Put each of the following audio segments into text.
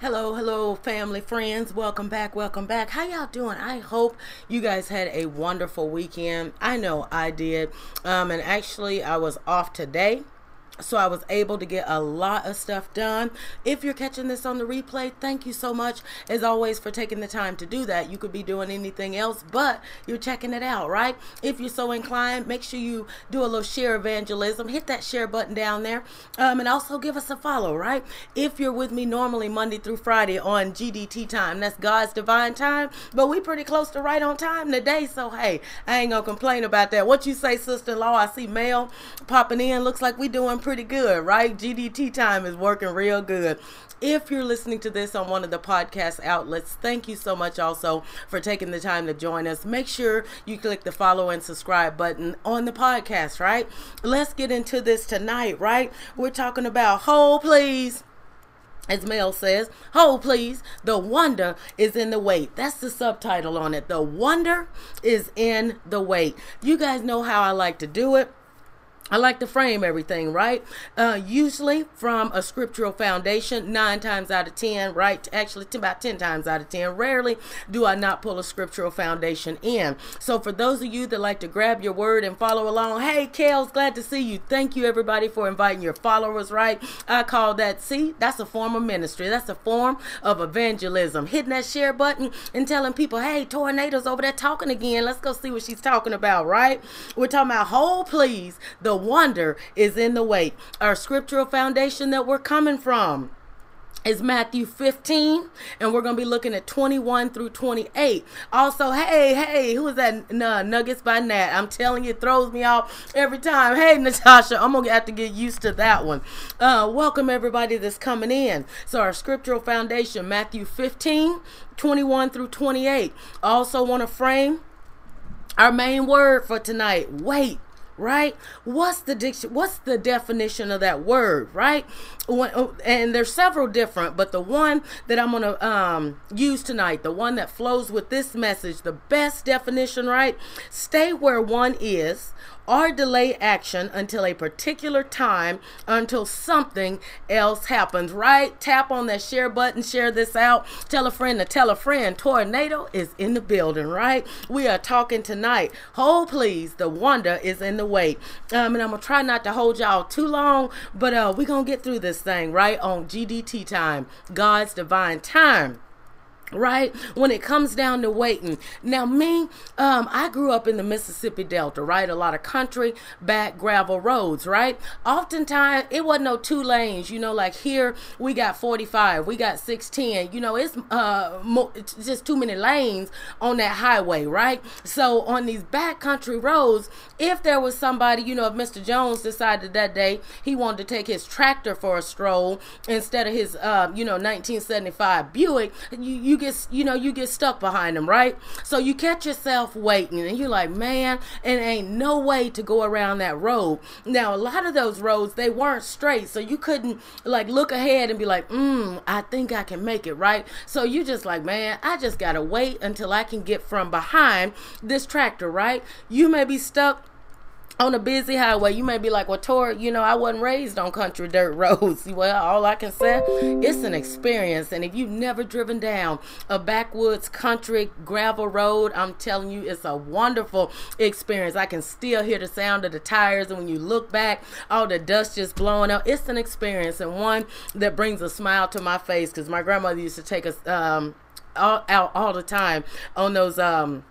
Hello, hello, family, friends. Welcome back, welcome back. How y'all doing? I hope you guys had a wonderful weekend. I know I did. Um, and actually, I was off today so I was able to get a lot of stuff done. If you're catching this on the replay, thank you so much as always for taking the time to do that. You could be doing anything else, but you're checking it out, right? If you're so inclined, make sure you do a little share evangelism. Hit that share button down there, um, and also give us a follow, right? If you're with me normally Monday through Friday on GDT time, that's God's divine time, but we pretty close to right on time today. So hey, I ain't gonna complain about that. What you say, sister-in-law? I see mail popping in. Looks like we doing pretty good, right? GDT time is working real good. If you're listening to this on one of the podcast outlets, thank you so much also for taking the time to join us. Make sure you click the follow and subscribe button on the podcast, right? Let's get into this tonight, right? We're talking about hold please as Mel says, hold please, the wonder is in the wait. That's the subtitle on it. The wonder is in the wait. You guys know how I like to do it. I like to frame everything, right? Uh, usually from a scriptural foundation, nine times out of 10, right? Actually, about 10 times out of 10. Rarely do I not pull a scriptural foundation in. So, for those of you that like to grab your word and follow along, hey, Kels, glad to see you. Thank you, everybody, for inviting your followers, right? I call that, see, that's a form of ministry. That's a form of evangelism. Hitting that share button and telling people, hey, Tornado's over there talking again. Let's go see what she's talking about, right? We're talking about whole please. The wonder is in the wait. Our scriptural foundation that we're coming from is Matthew 15, and we're going to be looking at 21 through 28. Also, hey, hey, who is that? Nuggets by Nat. I'm telling you, it throws me off every time. Hey, Natasha, I'm going to have to get used to that one. Uh, welcome, everybody that's coming in. So, our scriptural foundation, Matthew 15, 21 through 28. Also, want to frame our main word for tonight wait right? What's the diction what's the definition of that word right? Oh, and there's several different but the one that i'm going to um, use tonight the one that flows with this message the best definition right? Stay where one is or delay action until a particular time until something else happens, right? Tap on that share button, share this out, tell a friend to tell a friend. Tornado is in the building, right? We are talking tonight. Hold please, the wonder is in the way. Um, and I'm gonna try not to hold y'all too long, but uh, we're gonna get through this thing, right? On GDT time, God's divine time right? When it comes down to waiting. Now me um i grew up in the mississippi delta right? A lot of country back gravel roads right? Oftentimes it wasn't no two lanes you know like here we got 45 we got 610 you know it's uh mo- it's just too many lanes on that highway right? So on these back country roads if there was somebody you know if mr jones decided that day he wanted to take his tractor for a stroll instead of his uh you know 1975 buick you, you you get you know you get stuck behind them right? So you catch yourself waiting and you're like man and ain't no way to go around that road. Now a lot of those roads they weren't straight so you couldn't like look ahead and be like mm i think i can make it right? So you just like man i just gotta wait until i can get from behind this tractor right? You may be stuck on a busy highway, you may be like, well, Tor, you know, I wasn't raised on country dirt roads. Well, all I can say, it's an experience. And if you've never driven down a backwoods country gravel road, I'm telling you, it's a wonderful experience. I can still hear the sound of the tires. And when you look back, all the dust just blowing up. It's an experience and one that brings a smile to my face because my grandmother used to take us um, all, out all the time on those. Um,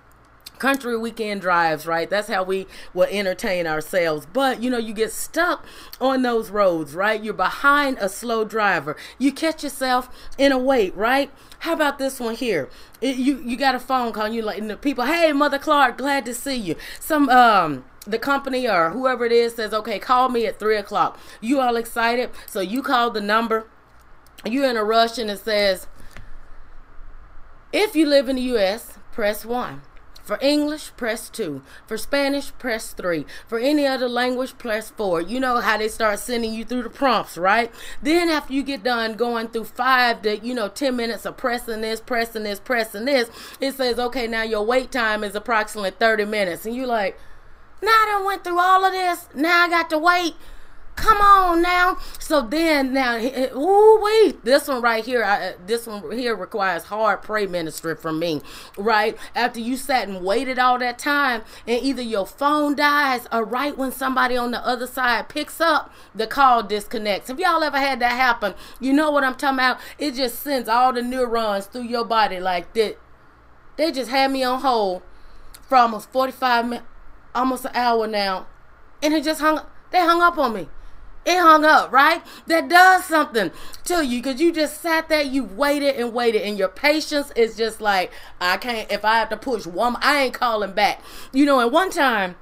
country weekend drives, right? That's how we will entertain ourselves. But you know, you get stuck on those roads, right? You're behind a slow driver. You catch yourself in a wait, right? How about this one here? It, you you got a phone call, you like and the people, hey, Mother Clark, glad to see you. Some um the company or whoever it is says, okay, call me at three o'clock. You all excited? So you call the number. You're in a rush, and it says, if you live in the U.S., press one. For English, press 2. For Spanish, press 3. For any other language, press 4. You know how they start sending you through the prompts, right? Then after you get done going through 5 to, you know, 10 minutes of pressing this, pressing this, pressing this, it says, okay, now your wait time is approximately 30 minutes. And you're like, now I done went through all of this. Now I got to wait Come on now. So then now, ooh wait, this one right here, I, this one here requires hard pray ministry from me, right? After you sat and waited all that time, and either your phone dies or right when somebody on the other side picks up, the call disconnects. Have y'all ever had that happen? You know what I'm talking about? It just sends all the neurons through your body like that. They just had me on hold for almost 45 minutes, almost an hour now, and it just hung. They hung up on me it hung up, right? That does something to you because you just sat there, you waited and waited, and your patience is just like, I can't, if I have to push one, I ain't calling back. You know, and one time,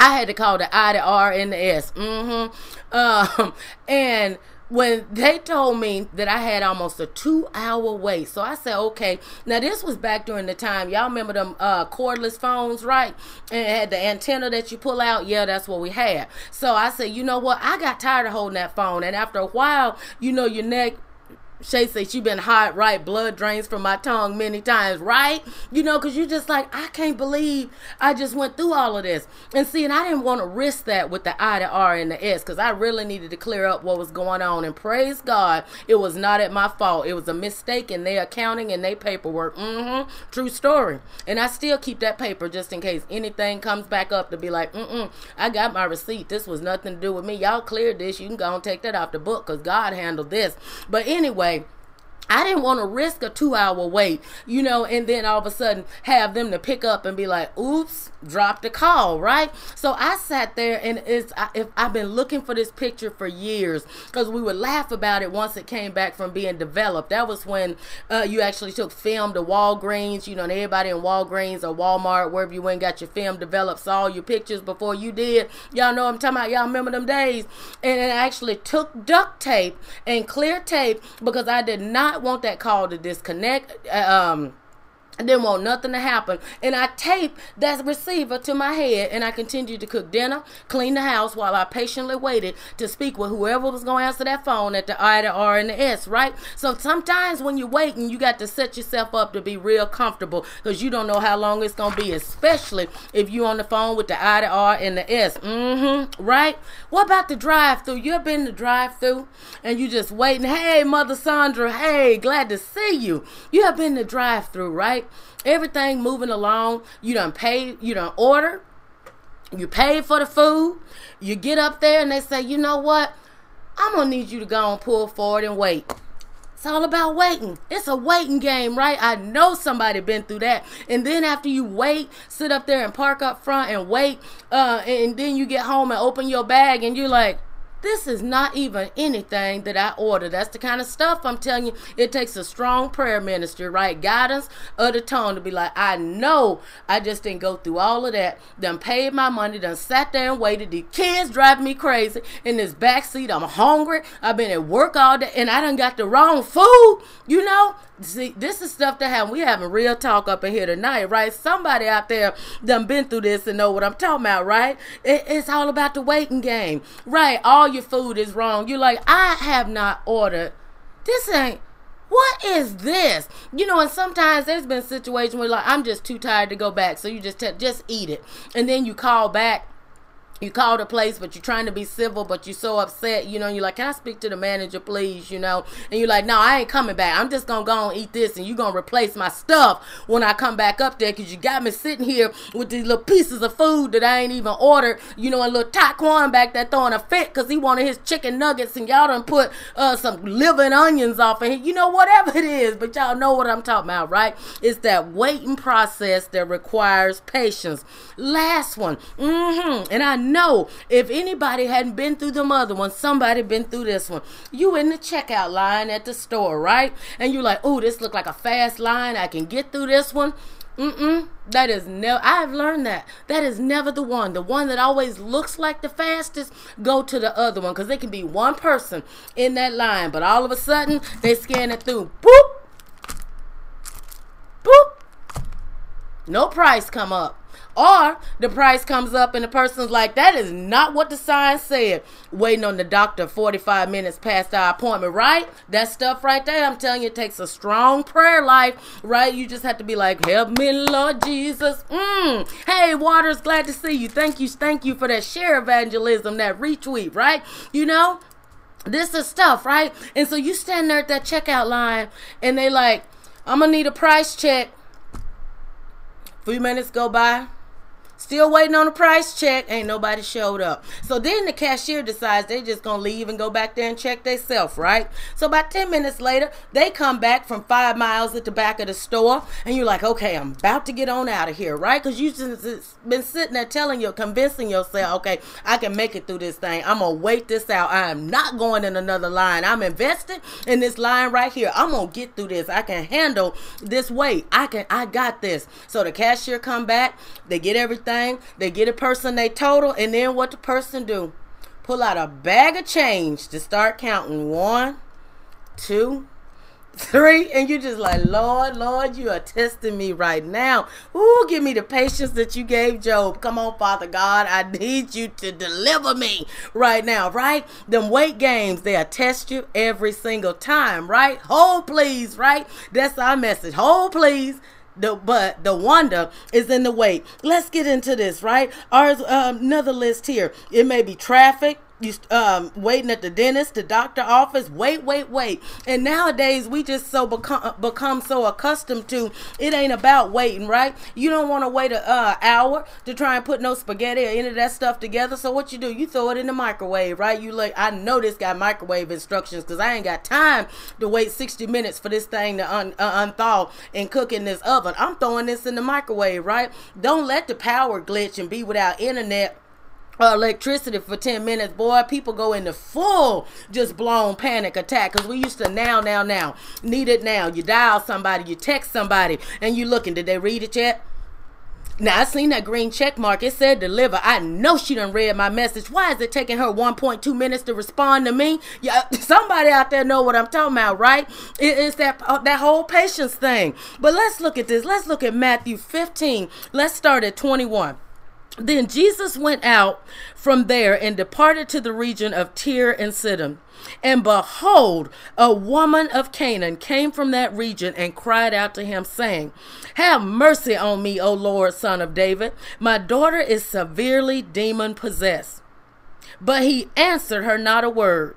I had to call the I, the R, and the S. Mm-hmm. Um, and when they told me that I had almost a two hour wait. So I said, okay. Now this was back during the time y'all remember them uh, cordless phones, right? And it had the antenna that you pull out. Yeah, that's what we had. So I said, you know what? I got tired of holding that phone, and after a while, you know, your neck Shay said she been hot, right? Blood drains from my tongue many times, right? You know, because you're just like, I can't believe I just went through all of this. And see, and I didn't want to risk that with the I, the R, and the S because I really needed to clear up what was going on. And praise God, it was not at my fault. It was a mistake in their accounting and their paperwork. Mm-hmm. True story. And I still keep that paper just in case anything comes back up to be like, mm-mm, I got my receipt. This was nothing to do with me. Y'all cleared this. You can go and take that off the book because God handled this. But anyway, I didn't want to risk a two hour wait, you know, and then all of a sudden have them to pick up and be like, oops, drop the call, right? So I sat there and it's, I, if I've been looking for this picture for years because we would laugh about it once it came back from being developed. That was when uh, you actually took film to Walgreens, you know, and everybody in Walgreens or Walmart, wherever you went, got your film developed, saw your pictures before you did. Y'all know I'm talking about. Y'all remember them days? And it actually took duct tape and clear tape because I did not want that call to disconnect. Uh, um, I didn't want nothing to happen. And I taped that receiver to my head and I continued to cook dinner, clean the house while I patiently waited to speak with whoever was going to answer that phone at the I, the R, and the S, right? So sometimes when you're waiting, you got to set yourself up to be real comfortable because you don't know how long it's going to be, especially if you're on the phone with the I, the R, and the S. Mm-hmm, right? What about the drive through? You ever been to drive through and you just waiting? Hey, Mother Sandra, hey, glad to see you. You have been to drive through, right? Everything moving along. You done pay, you done order. You paid for the food. You get up there and they say, you know what? I'm gonna need you to go and pull forward and wait. It's all about waiting. It's a waiting game, right? I know somebody been through that. And then after you wait, sit up there and park up front and wait, uh, and then you get home and open your bag and you're like, this is not even anything that I ordered. That's the kind of stuff I'm telling you. It takes a strong prayer ministry, right? Guidance of the tone to be like, I know I just didn't go through all of that. Done paid my money, done sat there and waited. The kids drive me crazy in this back seat. I'm hungry. I've been at work all day and I done got the wrong food, you know? See, this is stuff that have we having real talk up in here tonight, right? Somebody out there done been through this and know what I'm talking about, right? It, it's all about the waiting game, right? All your food is wrong. You're like, I have not ordered. This ain't. What is this? You know, and sometimes there's been situations where like I'm just too tired to go back, so you just t- just eat it, and then you call back you call the place, but you're trying to be civil, but you're so upset, you know, you're like, Can I speak to the manager, please? You know, and you're like, No, I ain't coming back. I'm just gonna go and eat this, and you're gonna replace my stuff when I come back up there because you got me sitting here with these little pieces of food that I ain't even ordered, you know, and little Taquan back there throwing a fit because he wanted his chicken nuggets, and y'all done put uh, some liver and onions off of you know, whatever it is, but y'all know what I'm talking about, right? It's that waiting process that requires patience. Last one, mm hmm, and I know if anybody hadn't been through the other one, somebody been through this one. You in the checkout line at the store, right? And you're like, oh, this look like a fast line. I can get through this one. Mm-mm. That is never. I've learned that. That is never the one. The one that always looks like the fastest, go to the other one because there can be one person in that line, but all of a sudden they scan it through. Boop, boop. No price come up Or the price comes up and the person's like, that is not what the sign said. Waiting on the doctor 45 minutes past our appointment, right? That stuff right there, I'm telling you, it takes a strong prayer life, right? You just have to be like, help me, Lord Jesus. Mm. Hey, Waters, glad to see you. Thank you, thank you for that share evangelism, that retweet, right? You know, this is stuff, right? And so you stand there at that checkout line and they like, I'm gonna need a price check. Few minutes go by. Still waiting on the price check. Ain't nobody showed up. So then the cashier decides they just gonna leave and go back there and check theyself, right? So about 10 minutes later, they come back from five miles at the back of the store, and you're like, okay, I'm about to get on out of here, right? Because you've been sitting there telling you, convincing yourself, okay, I can make it through this thing. I'm gonna wait this out. I am not going in another line. I'm invested in this line right here. I'm gonna get through this. I can handle this wait. I can I got this. So the cashier come back, they get everything thing. They get a person they total, and then what the person do? Pull out a bag of change to start counting. One, two, three, and you just like, Lord, Lord, you are testing me right now. Ooh, give me the patience that you gave Job. Come on, Father God, I need you to deliver me right now, right? Them wait games, they'll test you every single time, right? Hold, please, right? That's our message. Hold, please the but the wonder is in the wait. Let's get into this, right? Ours um, another list here. It may be traffic you um waiting at the dentist, the doctor office, wait, wait, wait. And nowadays we just so become become so accustomed to it ain't about waiting, right? You don't want to wait a uh, hour to try and put no spaghetti or any of that stuff together. So what you do? You throw it in the microwave, right? You like I know this got microwave instructions because I ain't got time to wait 60 minutes for this thing to un, uh, unthaw and cook in this oven. I'm throwing this in the microwave, right? Don't let the power glitch and be without internet uh, electricity for 10 minutes, boy, people go into full just blown panic attack because we used to now, now, now, need it now. You dial somebody, you text somebody, and you looking, did they read it yet? Now I seen that green check mark. It said deliver. I know she done read my message. Why is it taking her 1.2 minutes to respond to me? Yeah, somebody out there know what I'm talking about, right? It is that uh, that whole patience thing. But let's look at this. Let's look at Matthew 15. Let's start at 21. Then Jesus went out from there and departed to the region of Tyre and Sidon. And behold, a woman of Canaan came from that region and cried out to him, saying, Have mercy on me, O Lord, son of David. My daughter is severely demon possessed. But he answered her not a word.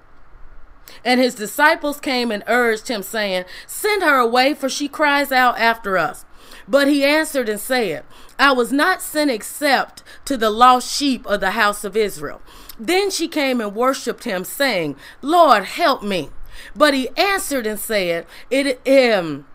And his disciples came and urged him, saying, Send her away, for she cries out after us. But he answered and said, I was not sent except to the lost sheep of the house of Israel. Then she came and worshipped him, saying, Lord, help me. But he answered and said, It um,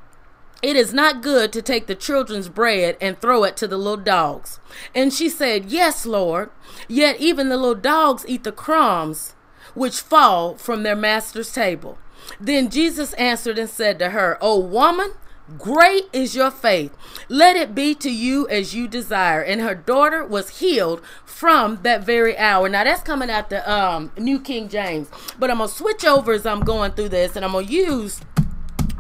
it is not good to take the children's bread and throw it to the little dogs. And she said, Yes, Lord. Yet even the little dogs eat the crumbs which fall from their master's table. Then Jesus answered and said to her, O woman, Great is your faith. Let it be to you as you desire. And her daughter was healed from that very hour. Now that's coming out the um, New King James. But I'm gonna switch over as I'm going through this, and I'm gonna use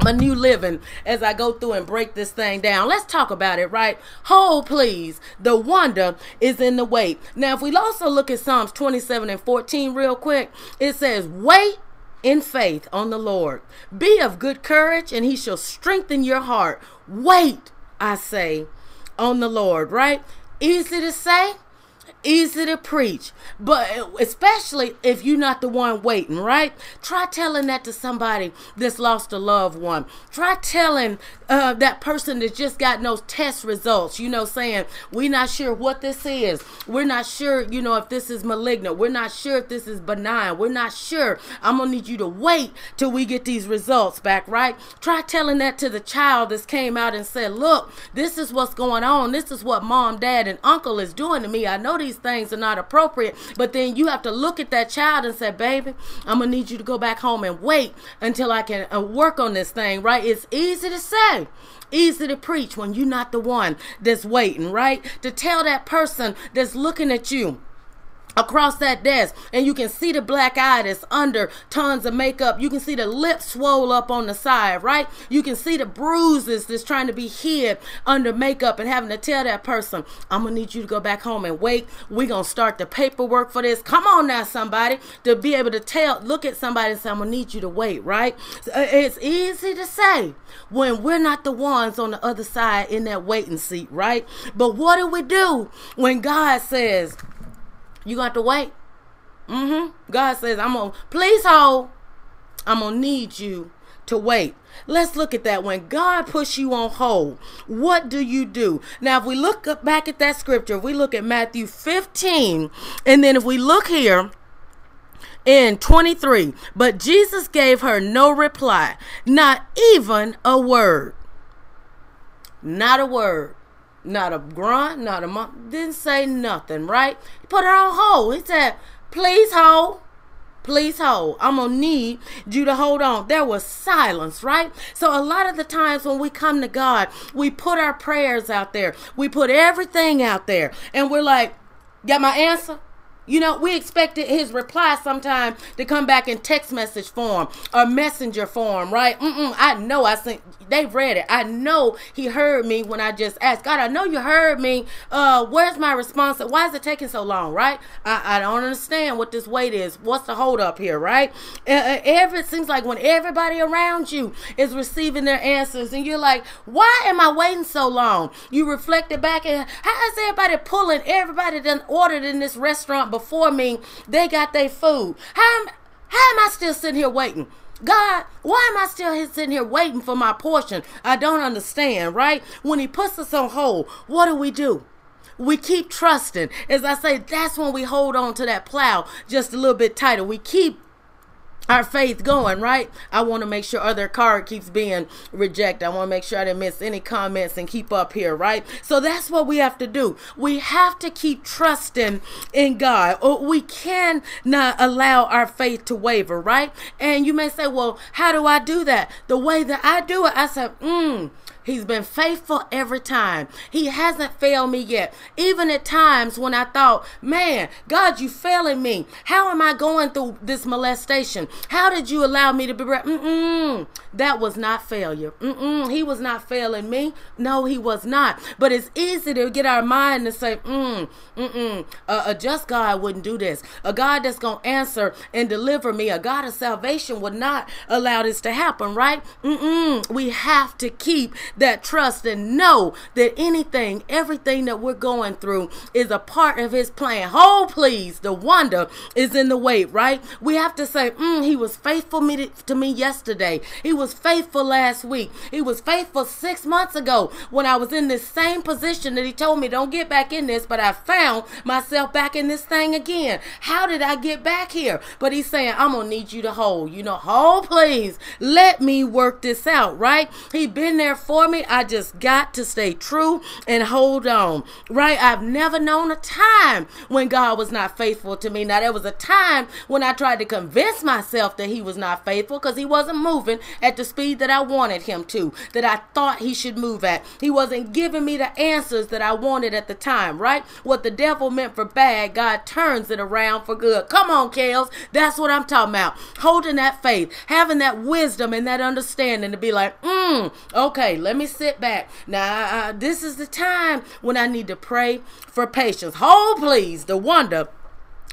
my new living as I go through and break this thing down. Let's talk about it, right? Hold, please. The wonder is in the wait. Now, if we also look at Psalms 27 and 14 real quick, it says, Wait in faith on the Lord. Be of good courage, and he shall strengthen your heart. Wait, I say, on the Lord, right? Easy to say, easy to preach, but especially if you're not the one waiting, right? Try telling that to somebody that's lost a loved one. Try telling uh, that person that just got those test results, you know, saying, We're not sure what this is. We're not sure, you know, if this is malignant. We're not sure if this is benign. We're not sure. I'm going to need you to wait till we get these results back, right? Try telling that to the child that came out and said, Look, this is what's going on. This is what mom, dad, and uncle is doing to me. I know these things are not appropriate, but then you have to look at that child and say, Baby, I'm going to need you to go back home and wait until I can uh, work on this thing, right? It's easy to say Easy to preach when you're not the one that's waiting, right? To tell that person that's looking at you across that desk and you can see the black eye that's under tons of makeup. You can see the lips swole up on the side right? You can see the bruises that's trying to be hid under makeup and having to tell that person i'm gonna need you to go back home and wait. We're gonna start the paperwork for this. Come on now somebody to be able to tell look at somebody and say i'm gonna need you to wait right? Uh, it's easy to say when we're not the ones on the other side in that waiting seat right? But what do we do when god says you got to wait. Mm-hmm. God says, I'm gonna please hold. I'm gonna need you to wait. Let's look at that. When God puts you on hold, what do you do? Now, if we look back at that scripture, if we look at Matthew 15, and then if we look here in 23, but Jesus gave her no reply, not even a word. Not a word. Not a grunt, not a mom. Didn't say nothing, right? He put her on hold. He said, please hold. Please hold. I'm going to need you to hold on. There was silence, right? So, a lot of the times when we come to God, we put our prayers out there, we put everything out there, and we're like, Got my answer? You know, we expected his reply sometime to come back in text message form or messenger form, right? Mm-mm, I know I sent, they read it. I know he heard me when I just asked, God, I know you heard me. Uh, where's my response? Why is it taking so long, right? I, I don't understand what this wait is. What's the hold up here, right? Uh, uh every, it seems like when everybody around you is receiving their answers and you're like, why am I waiting so long? You reflect it back and how is everybody pulling? Everybody done ordered in this restaurant before me, they got their food. How am, how am I still sitting here waiting? God, why am I still sitting here waiting for my portion? I don't understand, right? When He puts us on hold, what do we do? We keep trusting. As I say, that's when we hold on to that plow just a little bit tighter. We keep our faith going, right? I want to make sure other card keeps being rejected. I want to make sure I didn't miss any comments and keep up here, right? So that's what we have to do. We have to keep trusting in God. Or we cannot allow our faith to waver, right? And you may say, well, how do I do that? The way that I do it, I said, mm, He's been faithful every time. He hasn't failed me yet. Even at times when I thought, man, God, you failing me. How am I going through this molestation? How did you allow me to be? Mm-mm. That was not failure. Mm-mm. He was not failing me. No, he was not. But it's easy to get our mind to say, mm, mm-mm. A, just God wouldn't do this. A God that's going to answer and deliver me. A God of salvation would not allow this to happen, right? Mm-mm. We have to keep that trust and know that anything, everything that we're going through is a part of his plan. Oh, please, the wonder is in the wait, right? We have to say, mm, he was faithful me to me yesterday. He was faithful last week. He was faithful six months ago when I was in this same position that he told me, don't get back in this, but I found myself back in this thing again. How did I get back here? But he's saying, I'm going to need you to hold, you know, hold, please. Let me work this out, right? He been there for me. I just got to stay true and hold on, right? I've never known a time when God was not faithful to me. Now, there was a time when I tried to convince myself that He was not faithful because He wasn't moving at the speed that I wanted Him to, that I thought He should move at. He wasn't giving me the answers that I wanted at the time, right? What the devil meant for bad, God turns it around for good. Come on, Kels. That's what I'm talking about. Holding that faith, having that wisdom and that understanding to be like, mm, okay, let me sit back. Now, uh, this is the time when I need to pray for patience. Hold, please, the wonder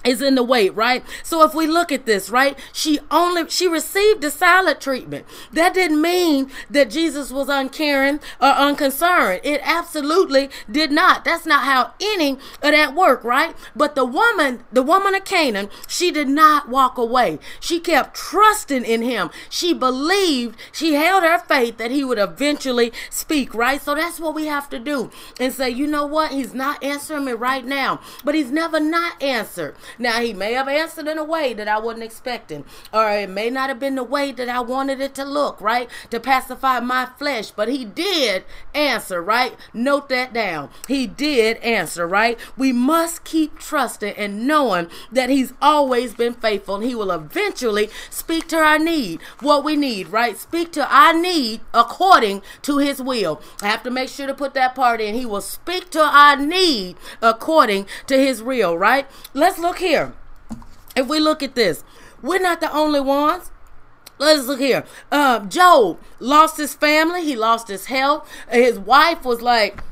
is in the wait, right? So if we look at this, right, she only she received the silent treatment. That didn't mean that Jesus was uncaring or unconcerned. It absolutely did not. That's not how any of that worked, right? But the woman, the woman of Canaan, she did not walk away. She kept trusting in him. She believed, she held her faith that he would eventually speak, right? So that's what we have to do and say, you know what? He's not answering me right now, but he's never not answered. Now, he may have answered in a way that I wasn't expecting, or it may not have been the way that I wanted it to look, right? To pacify my flesh, but he did answer, right? Note that down. He did answer, right? We must keep trusting and knowing that he's always been faithful and he will eventually speak to our need, what we need, right? Speak to our need according to his will. I have to make sure to put that part in. He will speak to our need according to his will, right? Let's look here. If we look at this, we're not the only ones. Let's look here. Uh, Job lost his family. He lost his health. His wife was like,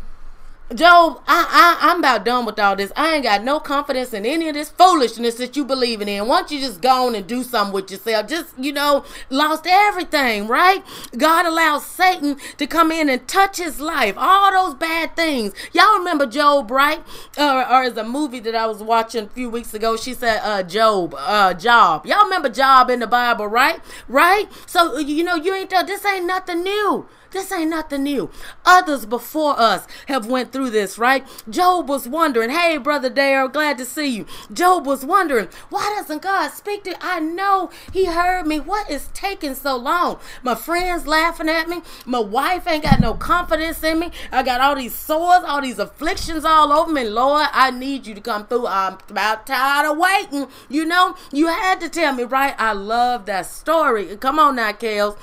Job, I, I, I'm about done with all this. I ain't got no confidence in any of this foolishness that you believing in. Why don't you just go on and do something with yourself? Just, you know, lost everything, right? God allows Satan to come in and touch his life. All those bad things. Y'all remember Job, right? Uh, or is a movie that I was watching a few weeks ago, she said, uh, Job, uh, Job. Y'all remember Job in the Bible, right? Right? So, you know, you ain't, this ain't nothing new. This ain't nothing new. Others before us have went through this, right? Job was wondering, hey, brother Dale, glad to see you. Job was wondering, why doesn't God speak to I know he heard me. What is taking so long? My friends laughing at me. My wife ain't got no confidence in me. I got all these sores, all these afflictions all over me. Lord, I need you to come through. I'm about tired of waiting. You know, you had to tell me, right? I love that story. Come on now, Kels.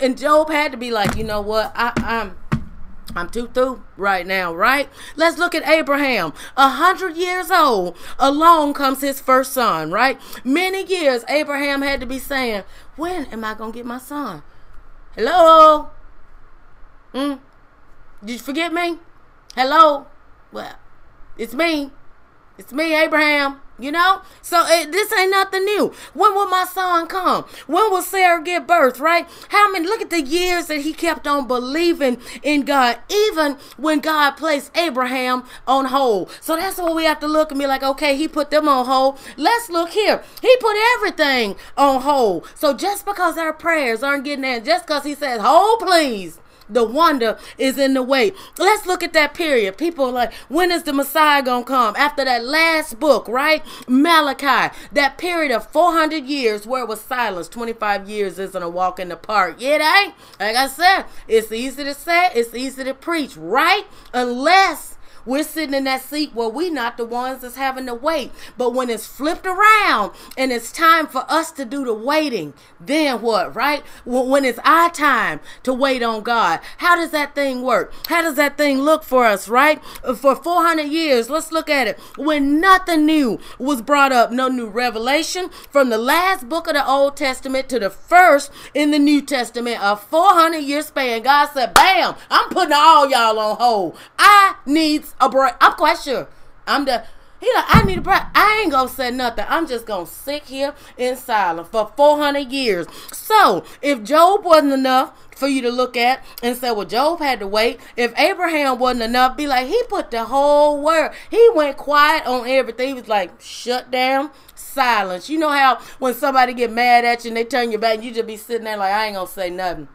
and Job had to be like, you know what? What? I, I'm I'm too through right now, right? Let's look at Abraham. A hundred years old, along comes his first son, right? Many years Abraham had to be saying, When am I gonna get my son? Hello? Hmm? Did you forget me? Hello? Well, it's me. It's me, Abraham. You know? So it, this ain't nothing new. When will my son come? When will Sarah give birth, right? How many, look at the years that he kept on believing in God, even when God placed Abraham on hold. So that's what we have to look and be like, okay, he put them on hold. Let's look here. He put everything on hold. So just because our prayers aren't getting answered, just because he says, hold please, the wonder is in the way. Let's look at that period. People like, when is the Messiah gonna come? After that last book, right? Malachi. That period of 400 years where it was silence. 25 years isn't a walk in the park. It ain't. Like I said, it's easy to say, it's easy to preach, right? Unless we're sitting in that seat where we're not the ones that's having to wait. But when it's flipped around and it's time for us to do the waiting, then what, right? When it's our time to wait on God, how does that thing work? How does that thing look for us, right? For 400 years, let's look at it. When nothing new was brought up, no new revelation from the last book of the Old Testament to the first in the New Testament, a 400 year span, God said, bam, I'm putting all y'all on hold. I need a break. I'm quite sure. I'm the he like, I need a break. I ain't gonna say nothing. I'm just gonna sit here in silence for 400 years. So, if Job wasn't enough for you to look at and say, well, Job had to wait. If Abraham wasn't enough, be like, he put the whole word. He went quiet on everything. He was like, shut down, silence. You know how when somebody get mad at you and they turn your back, you just be sitting there like, I ain't gonna say nothing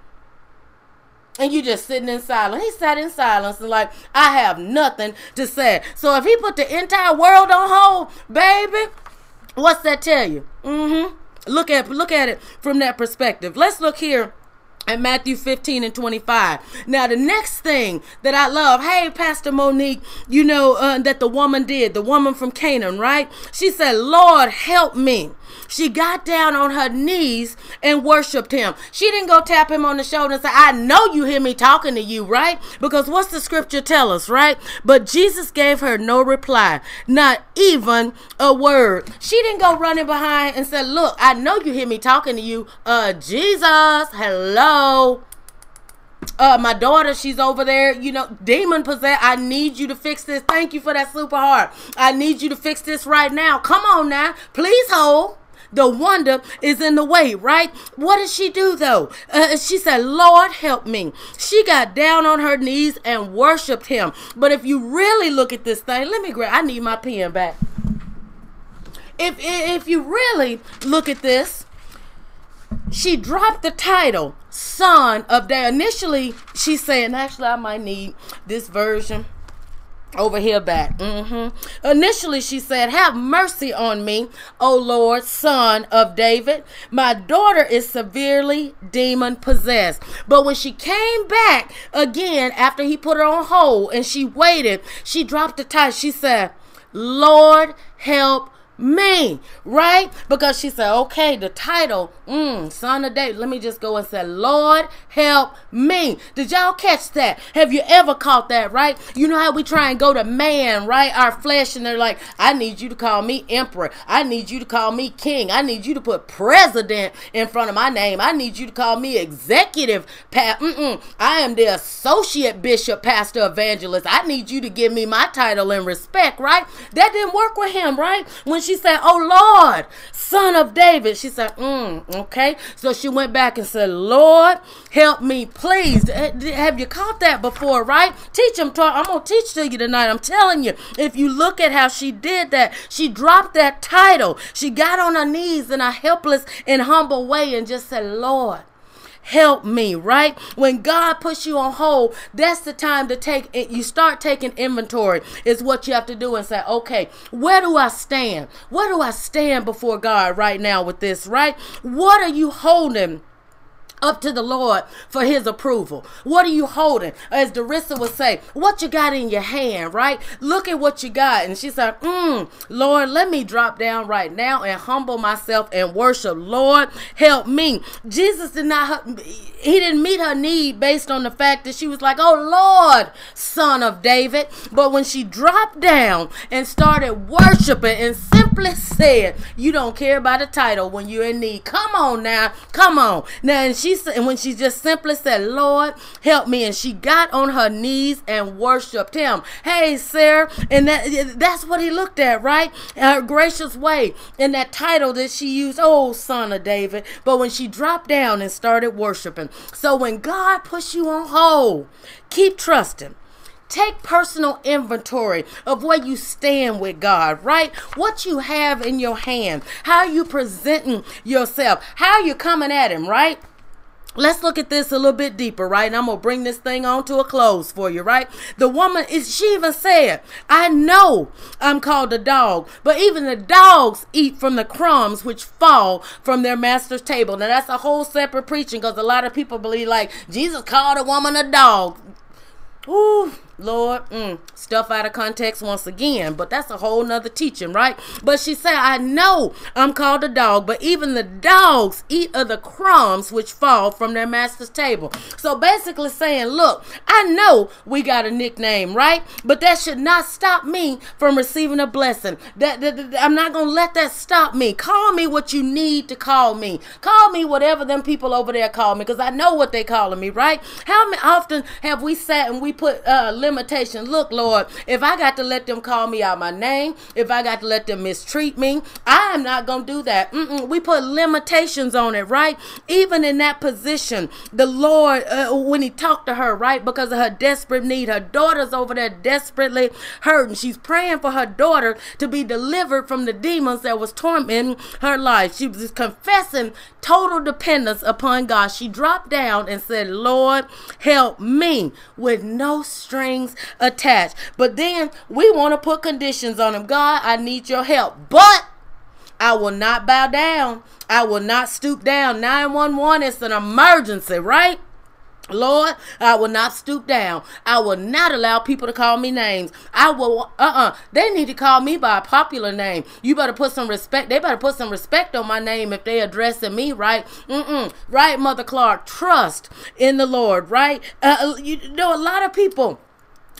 and you just sitting in silence. He sat in silence and like, I have nothing to say. So if he put the entire world on hold, baby, what's that tell you? Mm-hmm. Look at look at it from that perspective. Let's look here at Matthew 15 and 25. Now, the next thing that I love, hey, Pastor Monique, you know uh, that the woman did, the woman from Canaan, right? She said, Lord, help me. She got down on her knees and worshiped him. She didn't go tap him on the shoulder and say, I know you hear me talking to you, right? Because what's the scripture tell us, right? But Jesus gave her no reply, not even a word. She didn't go running behind and say, Look, I know you hear me talking to you. Uh, Jesus, hello uh my daughter she's over there you know demon possessed i need you to fix this thank you for that super heart i need you to fix this right now come on now please hold the wonder is in the way, right? What did she do though? Uh, she said, Lord, help me. She got down on her knees and worshiped him. But if you really look at this thing, let me grab, I need my pen back. If, if you really look at this, she dropped the title son of David. Initially, she said, actually, I might need this version over here back. Mm-hmm. Initially, she said, Have mercy on me, O Lord, son of David. My daughter is severely demon possessed. But when she came back again after he put her on hold and she waited, she dropped the tie. She said, Lord, help me, right? Because she said, okay, the title, mm, son of David. Let me just go and say, Lord, help me. Did y'all catch that? Have you ever caught that, right? You know how we try and go to man, right? Our flesh, and they're like, I need you to call me emperor. I need you to call me king. I need you to put president in front of my name. I need you to call me executive. Pa- Mm-mm. I am the associate bishop, pastor, evangelist. I need you to give me my title and respect, right? That didn't work with him, right? When she said, Oh Lord, son of David, she said, mm, okay. So she went back and said, Lord, help me, please. Have you caught that before, right? Teach him. I'm going to teach to you tonight. I'm telling you, if you look at how she did that, she dropped that title. She got on her knees in a helpless and humble way and just said, Lord, help me, right? When God puts you on hold, that's the time to take it. You start taking inventory, is what you have to do and say, okay, where do I stand? Where do I stand before God right now with this, right? What are you holding? Up to the Lord for his approval. What are you holding? As Darissa would say, what you got in your hand, right? Look at what you got. And she said, mm, Lord, let me drop down right now and humble myself and worship. Lord, help me. Jesus did not, he didn't meet her need based on the fact that she was like, oh Lord, son of David. But when she dropped down and started worshiping and simply said, you don't care about the title when you're in need. Come on now. Come on. Now, and she she and when she just simply said, Lord, help me, and she got on her knees and worshiped him. Hey, Sarah, and that that's what he looked at, right? Her gracious way, and that title that she used, oh, son of David. But when she dropped down and started worshiping, so when God puts you on hold, keep trusting. Take personal inventory of where you stand with God, right? What you have in your hand, how you presenting yourself, how you coming at Him, right? Let's look at this a little bit deeper, right? And I'm gonna bring this thing on to a close for you, right? The woman is she even said, I know I'm called a dog, but even the dogs eat from the crumbs which fall from their master's table. Now that's a whole separate preaching because a lot of people believe like Jesus called a woman a dog. Ooh, Lord, mm, stuff out of context once again, but that's a whole nother teaching, right? But she said, I know I'm called a dog, but even the dogs eat of the crumbs which fall from their master's table. So basically saying, look, I know we got a nickname, right? But that should not stop me from receiving a blessing. That, that, that I'm not gonna let that stop me. Call me what you need to call me. Call me whatever them people over there call me, because I know what they calling me, right? How often have we sat and we put uh limitation. Look, Lord, if I got to let them call me out my name, if I got to let them mistreat me, I am not going to do that. Mm-mm. We put limitations on it, right? Even in that position, the Lord, uh, when He talked to her, right, because of her desperate need, her daughter's over there desperately hurting. She's praying for her daughter to be delivered from the demons that was tormenting her life. She was confessing total dependence upon God. She dropped down and said, Lord, help me with no strings strings attached. But then we want to put conditions on him. God, I need your help. But I will not bow down. I will not stoop down. 911 is an emergency, right? Lord, I will not stoop down. I will not allow people to call me names. I will, uh uh-uh. uh They need to call me by a popular name. You better put some respect. They better put some respect on my name if they addressing me right. Mm-mm. Right, Mother Clark. Trust in the Lord, right? Uh, you know, a lot of people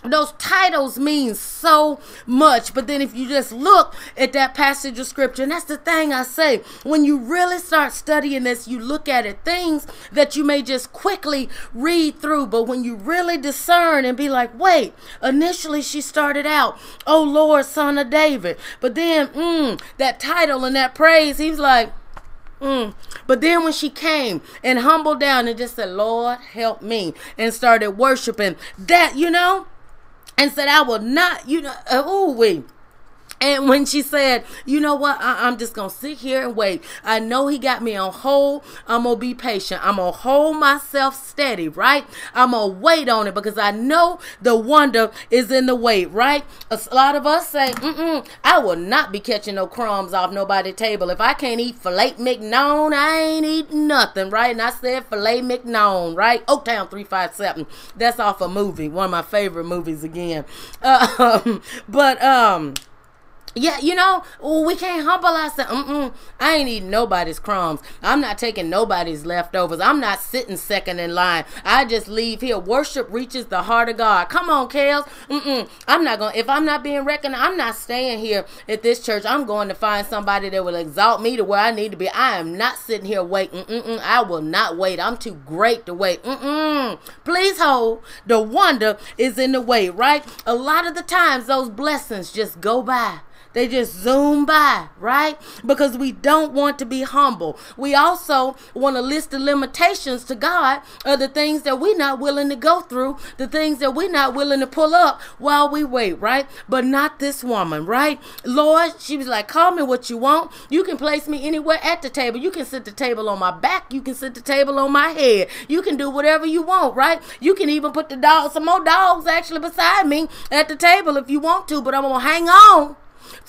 those titles mean so much but then if you just look at that passage of scripture and that's the thing i say when you really start studying this you look at it things that you may just quickly read through but when you really discern and be like wait initially she started out oh lord son of david but then mm, that title and that praise he's like Mm. But then when she came and humbled down and just said, Lord, help me, and started worshiping, that, you know, and said, I will not, you know, oh, wait. And when she said, you know what, I- am just going to sit here and wait. I know he got me on hold. I'm going to be patient. I'm going to hold myself steady, right? I'm going to wait on it because I know the wonder is in the wait, right? A lot of us say, mm I will not be catching no crumbs off nobody's table. If I can't eat filet mignon, I ain't eating nothing, right? And I said filet mignon, right? Oaktown 357. That's off a movie, one of my favorite movies again. Uh, but, um, yeah, you know, we can't humble ourselves. Mm-mm. I ain't eating nobody's crumbs. I'm not taking nobody's leftovers. I'm not sitting second in line. I just leave here. Worship reaches the heart of God. Come on, Kales. Mm-mm. I'm not going. to If I'm not being reckoned, I'm not staying here at this church. I'm going to find somebody that will exalt me to where I need to be. I am not sitting here waiting. Mm-mm. I will not wait. I'm too great to wait. Mm-mm. Please hold. The wonder is in the wait, right? A lot of the times, those blessings just go by. They just zoom by, right? Because we don't want to be humble. We also want to list the limitations to God of the things that we're not willing to go through, the things that we're not willing to pull up while we wait, right? But not this woman, right? Lord, she was like, call me what you want. You can place me anywhere at the table. You can sit the table on my back. You can sit the table on my head. You can do whatever you want, right? You can even put the dogs, some more dogs actually beside me at the table if you want to, but I'm going to hang on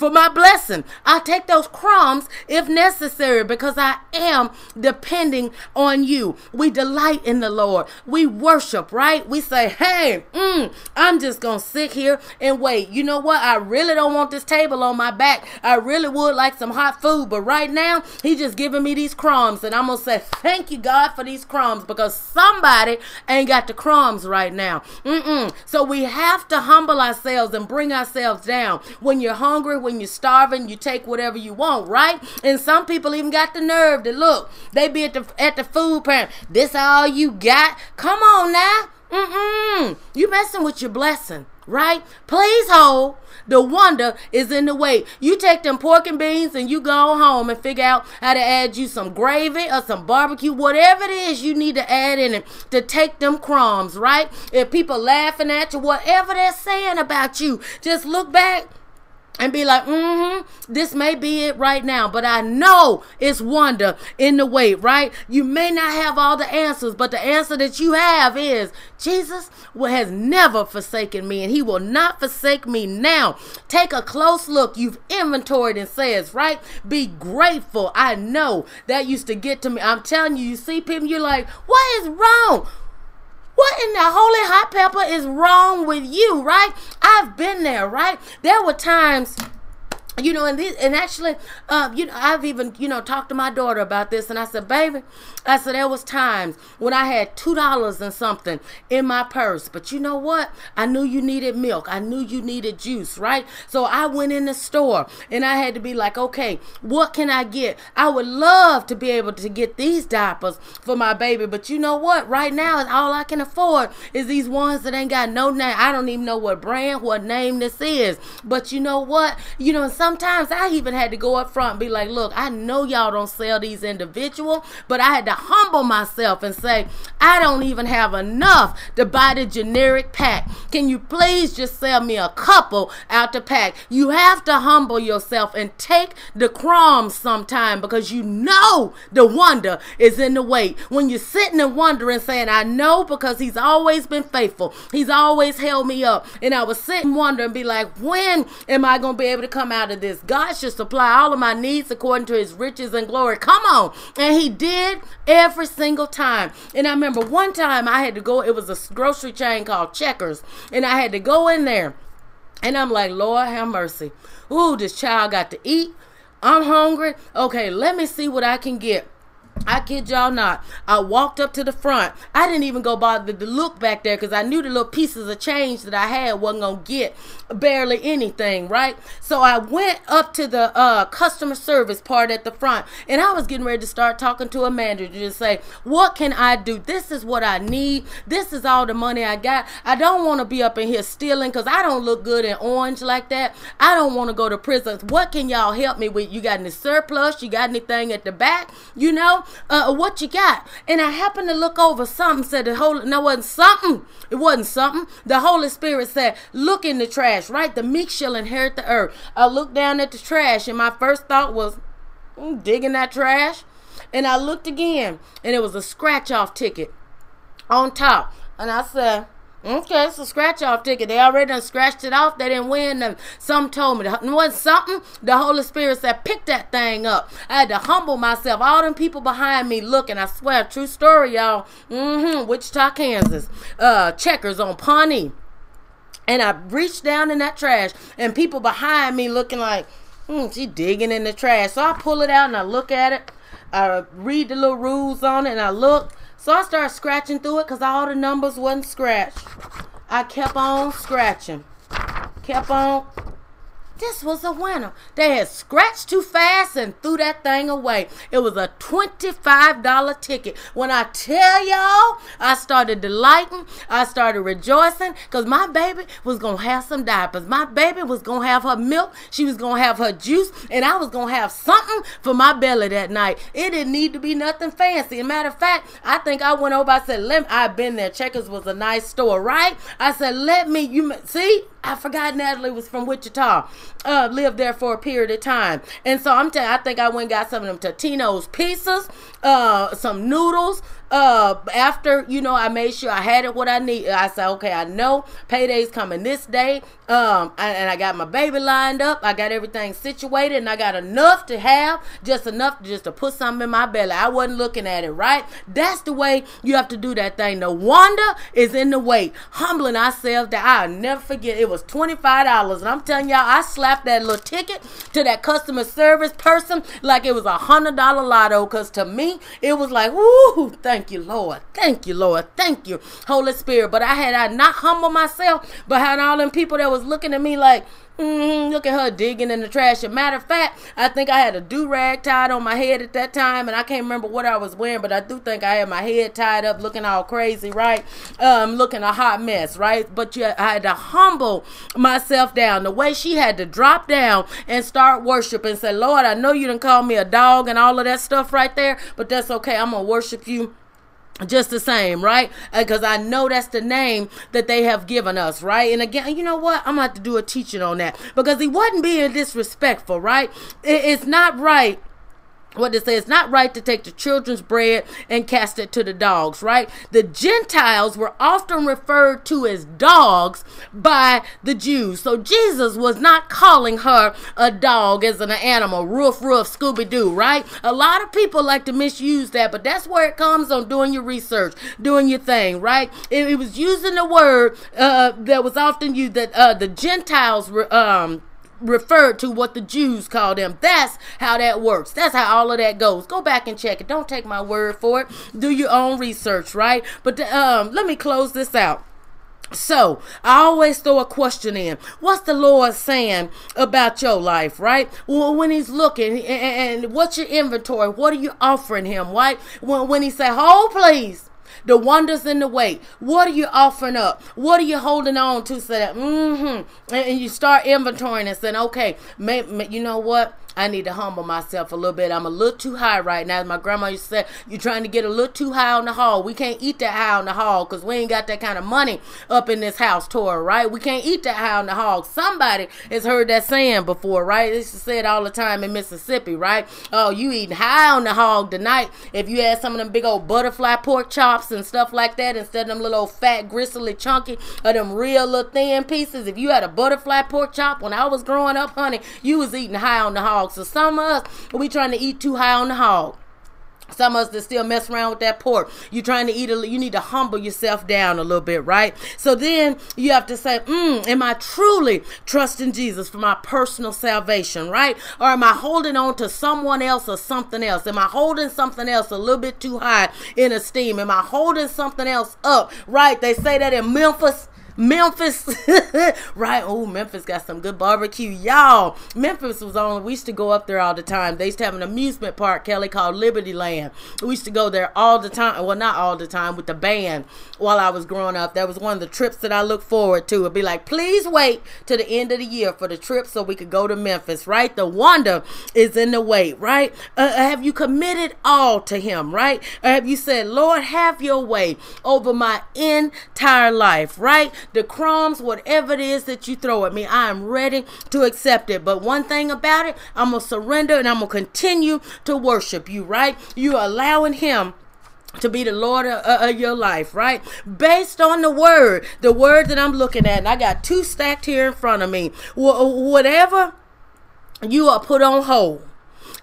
for my blessing. I'll take those crumbs if necessary because I am depending on you. We delight in the Lord. We worship, right? We say, hey, mm, I'm just going to sit here and wait. You know what? I really don't want this table on my back. I really would like some hot food, but right now, He's just giving me these crumbs. And I'm going to say, thank you, God, for these crumbs because somebody ain't got the crumbs right now. Mm-mm. So we have to humble ourselves and bring ourselves down. When you're hungry, when you're starving, you take whatever you want, right? And some people even got the nerve to look. They be at the at the food pantry. This all you got? Come on now. Mm-mm. You messing with your blessing, right? Please hold. The wonder is in the wait. You take them pork and beans and you go home and figure out how to add you some gravy or some barbecue, whatever it is you need to add in it to take them crumbs, right? If people laughing at you, whatever they're saying about you, just look back and be like, mm-hmm, this may be it right now, but I know it's wonder in the wait, right? You may not have all the answers, but the answer that you have is Jesus has never forsaken me, and he will not forsake me now. Take a close look. You've inventoried and says, right? Be grateful. I know that used to get to me. I'm telling you, you see people, you're like, what is wrong? What in the holy hot pepper is wrong with you, right? I've been there, right? There were times you know, and this, and actually, uh, you know, I've even you know talked to my daughter about this, and I said, baby, I said there was times when I had two dollars and something in my purse, but you know what? I knew you needed milk, I knew you needed juice, right? So I went in the store, and I had to be like, okay, what can I get? I would love to be able to get these diapers for my baby, but you know what? Right now, all I can afford is these ones that ain't got no name. I don't even know what brand, what name this is, but you know what? You know, sometimes I even had to go up front and be like, look, I know y'all don't sell these individual, but I had to humble myself and say, I don't even have enough to buy the generic pack. Can you please just sell me a couple out the pack? You have to humble yourself and take the crumbs sometime because you know the wonder is in the wait. When you're sitting and wondering, saying, I know because he's always been faithful. He's always held me up. And I was sitting wondering, be like, when am I going to be able to come out of this. God should supply all of my needs according to his riches and glory. Come on. And he did every single time. And I remember one time I had to go, it was a grocery chain called Checkers. And I had to go in there. And I'm like, Lord, have mercy. Ooh, this child got to eat. I'm hungry. Okay, let me see what I can get. I kid y'all not. I walked up to the front. I didn't even go bother to look back there because I knew the little pieces of change that I had wasn't gonna get barely anything, right? So I went up to the uh, customer service part at the front, and I was getting ready to start talking to a manager to say, "What can I do? This is what I need. This is all the money I got. I don't want to be up in here stealing because I don't look good in orange like that. I don't want to go to prison. What can y'all help me with? You got any surplus? You got anything at the back? You know?" uh, what you got? And I happened to look over something, said the Holy, no, it wasn't something. It wasn't something. The Holy Spirit said, look in the trash, right? The meek shall inherit the earth. I looked down at the trash, and my first thought was, mm, digging that trash. And I looked again, and it was a scratch off ticket on top. And I said, Okay, it's a scratch off ticket. They already done scratched it off. They didn't win. And some told me it wasn't something. The Holy Spirit said, pick that thing up. I had to humble myself. All them people behind me looking. I swear, true story, y'all. Mm-hmm. Wichita, Kansas. Uh, checkers on Pawnee. And I reached down in that trash, and people behind me looking like, hmm, she digging in the trash. So I pull it out and I look at it. I read the little rules on it, and I look. So I start scratching through it because all the numbers wasn't scratched. I kept on scratching, kept on this was a winner. They had scratched too fast and threw that thing away. It was a $25 ticket. When I tell y'all, I started delighting. I started rejoicing because my baby was going to have some diapers. My baby was going to have her milk. She was going to have her juice. And I was going to have something for my belly that night. It didn't need to be nothing fancy. Matter of fact, I think I went over. I said, let me, I've been there. Checkers was a nice store, right? I said, let me, you see, I forgot Natalie was from Wichita. Uh, lived there for a period of time, and so I'm telling. I think I went got some of them Totino's pizzas, uh, some noodles, uh after you know i made sure i had it what i need. I said okay i know payday's coming this day. Um and i got my baby lined up. I got everything situated and i got enough to have just enough just to put something in my belly. I wasn't looking at it right? That's the way you have to do that thing. The wonder is in the wait. Humbling ourselves that i'll never forget. It was $25 and i'm telling y'all i slapped that little ticket to that customer service person like it was a hundred dollar lotto because to me it was like whoo thank Thank you, Lord. Thank you, Lord. Thank you, Holy Spirit. But I had I not humbled myself, but had all them people that was looking at me like, Mm, look at her digging in the trash. As matter of fact, I think I had a do rag tied on my head at that time, and I can't remember what I was wearing, but I do think I had my head tied up, looking all crazy, right? Um, looking a hot mess, right? But you, I had to humble myself down. The way she had to drop down and start worship and say, Lord, I know you didn't call me a dog and all of that stuff right there, but that's okay. I'm gonna worship you just the same, right? Uh, because I know that's the name that they have given us, right? And again, you know what? I'm gonna have to do a teaching on that because he wasn't being disrespectful, right? It's not right what they say it's not right to take the children's bread and cast it to the dogs right? The gentiles were often referred to as dogs by the jews. So jesus was not calling her a dog as an animal. Roof roof scooby-doo right? A lot of people like to misuse that but that's where it comes on doing your research doing your thing right? It, it was using the word uh, that was often used that uh, the gentiles were um referred to what the Jews call them. That's how that works. That's how all of that goes. Go back and check it. Don't take my word for it. Do your own research, right? But um, let me close this out. So I always throw a question in. What's the Lord saying about your life, right? Well, when He's looking, and, what's your inventory? What are you offering Him, right? When when He say, "Hold, please," the wonders in the wait. What are you offering up? What are you holding on to so that, mm-hmm, and, you start inventorying and saying, okay, may, may, you know what? I need to humble myself a little bit. I'm a little too high right now. As my grandma used to say, you're trying to get a little too high on the hall. We can't eat that high on the hall because we ain't got that kind of money up in this house tour, right? We can't eat that high on the hall. Somebody has heard that saying before, right? Is said all the time in Mississippi, right? Oh, you eating high on the hog tonight. If you had some of them big old butterfly pork chops and stuff like that instead of them little old fat, gristly, chunky, or them real little thin pieces. If you had a butterfly pork chop when I was growing up, honey, you was eating high on the hog hog. So some of us, we trying to eat too high on the hog. Some of us that still mess around with that pork. You're trying to eat a you need to humble yourself down a little bit, right? So then you have to say, mm, am I truly trusting Jesus for my personal salvation, right? Or am I holding on to someone else or something else? Am I holding something else a little bit too high in esteem? Am I holding something else up? Right? They say that in Memphis Memphis, right? Oh, Memphis got some good barbecue, y'all. Memphis was on. We used to go up there all the time. They used to have an amusement park, Kelly, called Liberty Land. We used to go there all the time. Well, not all the time with the band while I was growing up. That was one of the trips that I look forward to. It'd be like, please wait to the end of the year for the trip so we could go to Memphis, right? The wonder is in the wait, right? Uh, uh have you committed all to Him, right? Or have you said, Lord, have your way over my entire life, right? The crumbs, whatever it is that you throw at me, I am ready to accept it. But one thing about it, I'm going to surrender and I'm going to continue to worship you, right? You're allowing Him to be the Lord of, uh, of, your life, right? Based on the word, the word that I'm looking at, and I got two stacked here in front of me. Wh- whatever you are put on hold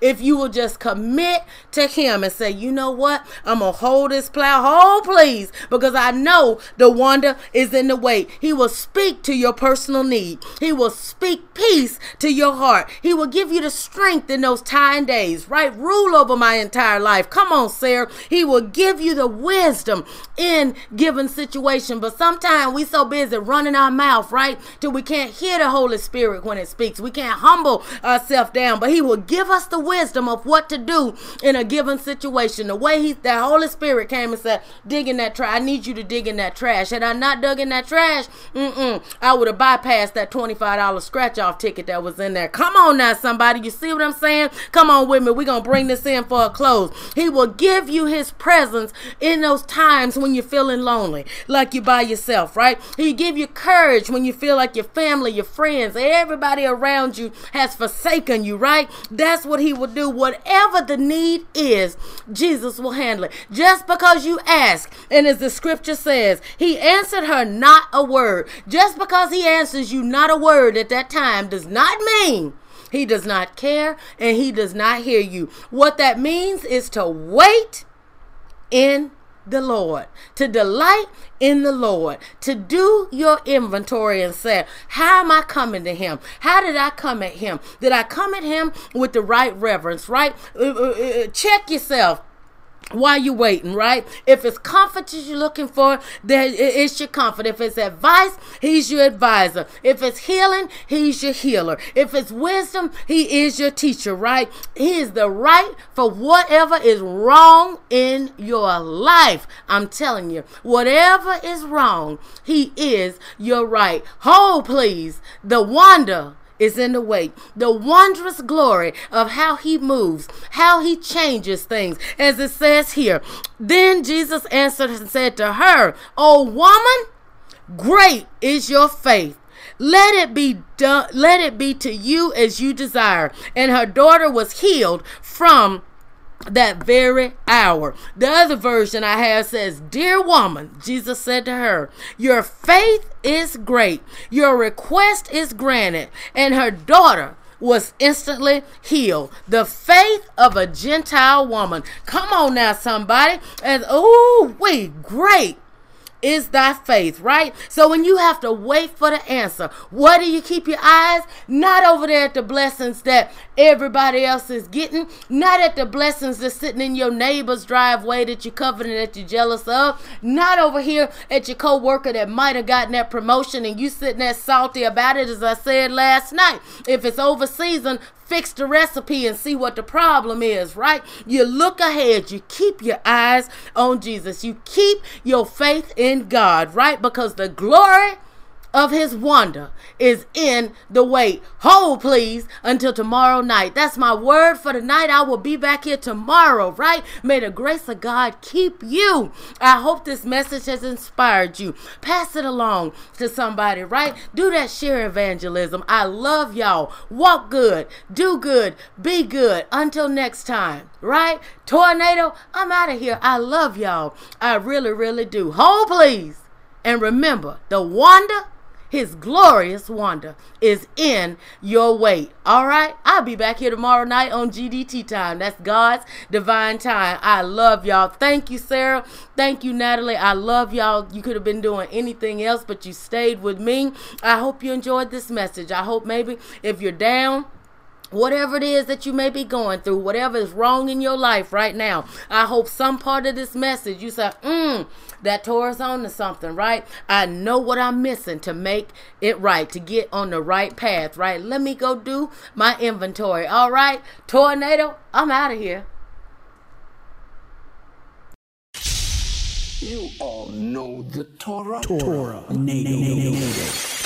If you will just commit to Him and say, you know what? I'm going to hold this plow. Oh, hold, please, because I know the wonder is in the wait. He will speak to your personal need. He will speak peace to your heart. He will give you the strength in those time days, right? Rule over my entire life. Come on, Sarah. He will give you the wisdom in given situation. But sometimes we so busy running our mouth, right? Till we can't hear the Holy Spirit when it speaks. We can't humble ourselves down. But He will give us the wisdom of what to do in a given situation. The way He, the Holy Spirit came and said, dig in that trash. I need you to dig in that trash. Had I not dug in that trash, mm-mm, I would have bypassed that $25 scratch off ticket that was in there. Come on now, somebody. You see what I'm saying? Come on with me. We're going to bring this in for a close. He will give you His presence in those times when you're feeling lonely, like you're by yourself, right? He give you courage when you feel like your family, your friends, everybody around you has forsaken you, right? That's what he will do. Whatever the need is, Jesus will handle it. Just because you ask, and as the scripture says, he answered her not a word. Just because he answers you not a word at that time does not mean he does not care and he does not hear you. What that means is to wait in the Lord, to delight in the Lord, to do your inventory and say, How am I coming to Him? How did I come at Him? Did I come at Him with the right reverence, right? Uh, uh, uh, check yourself while you're waiting, right? If it's comfort you're looking for, then it's your comfort. If it's advice, he's your advisor. If it's healing, he's your healer. If it's wisdom, he is your teacher, right? He is the right for whatever is wrong in your life. I'm telling you, whatever is wrong, he is your right. Hold, please, the wonder is in the wait. The wondrous glory of how he moves, how he changes things. As it says here, then Jesus answered and said to her, O woman, great is your faith. Let it be done, let it be to you as you desire. And her daughter was healed from that very hour. The other version I have says, Dear woman, Jesus said to her, Your faith is great, your request is granted. And her daughter was instantly healed. The faith of a Gentile woman. Come on now, somebody. And oh, we great is thy faith, right? So when you have to wait for the answer, what do you keep your eyes? Not over there at the blessings that everybody else is getting, not at the blessings that's sitting in your neighbor's driveway that you're coveting that you're jealous of, not over here at your co-worker that might have gotten that promotion and you sitting there salty about it, as I said last night. If it's over season, fix the recipe and see what the problem is, right? You look ahead, you keep your eyes on Jesus, you keep your faith in God, right? Because the glory of his wonder is in the wait. Hold, please, until tomorrow night. That's my word for the night. I will be back here tomorrow, right? May the grace of God keep you. I hope this message has inspired you. Pass it along to somebody, right? Do that share evangelism. I love y'all. Walk good, do good, be good. Until next time, right? Tornado, I'm out of here. I love y'all. I really, really do. Hold, please. And remember, the wonder his glorious wonder is in your wait. All right? I'll be back here tomorrow night on GDT time. That's God's divine time. I love y'all. Thank you, Sarah. Thank you, Natalie. I love y'all. You could have been doing anything else, but you stayed with me. I hope you enjoyed this message. I hope maybe if you're down, Whatever it is that you may be going through, whatever is wrong in your life right now, I hope some part of this message you say, mm, that Taurus on to something, right? I know what I'm missing to make it right, to get on the right path, right? Let me go do my inventory. All right, tornado, I'm out of here. You all know the Torah. Torah. Torah. Native.